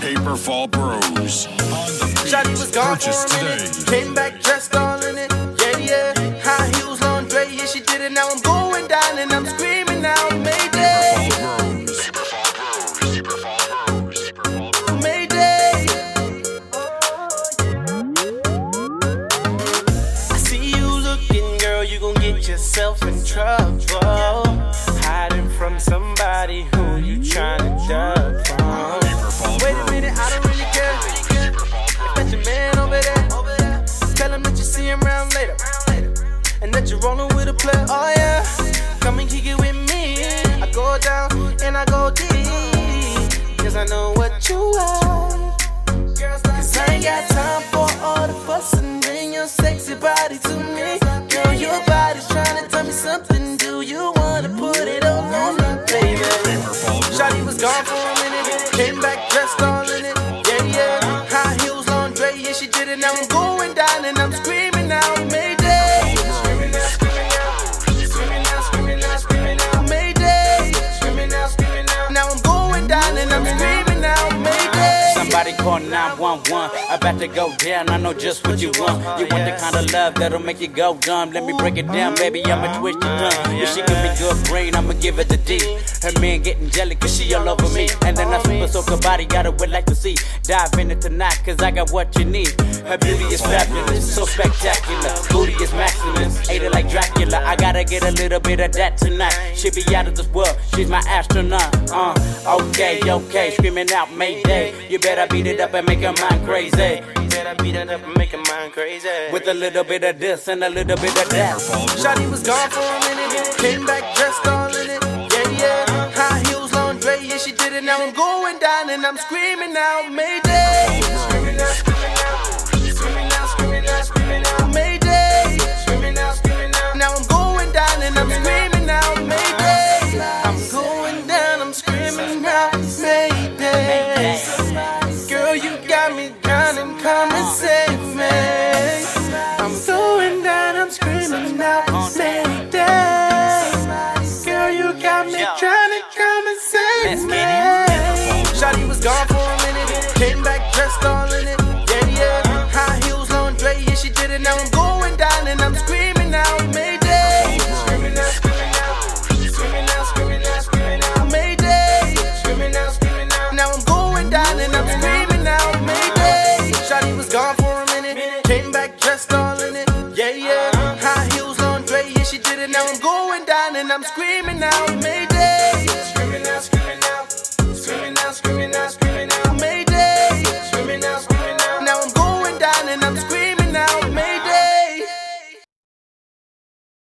Paperfall Bros. Shotty was gone for a minute. today. Came back dressed all in it. Yeah, yeah. High heels on Dre. Yeah, she did it. Now I'm going down and I'm screaming now. Mayday. Yourself in trouble. Hiding from somebody who you tryna duck from. Wait a minute, I don't really care. That's your man over there. Tell him that you see him around later. And that you're rolling with a player. Oh yeah, come and kick it with me. I go down and I go deep. Cause I know what you are. Cause I ain't got time for all the fussing. Bring your sexy body to me. Do you wanna put it on me, baby? Shawty was gone for a minute. Came back dressed all in it. Yeah, yeah. High heels on Dre. Yeah, she did it. Now I'm going Somebody call 911. I about to go down. I know just what you want. You want the kind of love that'll make you go dumb. Let me break it down, baby. I'ma twist your tongue. If she give me good brain, I'ma give it the D. Her man getting jelly cause she all over me. And then I super soak her body, got her would like to see. Dive in it tonight cause I got what you need. Her beauty is fabulous, so spectacular. Booty is maximus, gotta get a little bit of that tonight. She be out of this world, she's my astronaut. Uh, okay, okay, screaming out Mayday. You better beat it up and make her mind crazy. Better beat it up and make her mind crazy. With a little bit of this and a little bit of that. Shawty was gone for a minute, came back dressed all in it. Yeah, yeah. High heels on Dre, yeah, she did it. Now I'm going down and I'm screaming out, Mayday. Mayday. Girl, you got me drowning, come and save me. I'm going down, I'm screaming out, Mayday. Girl, you got me trying to come and save me. Shawty was gone for in it. Yeah, yeah. High heels on Dre, yeah, she did it. Now I'm going down and I'm screaming out, Mayday.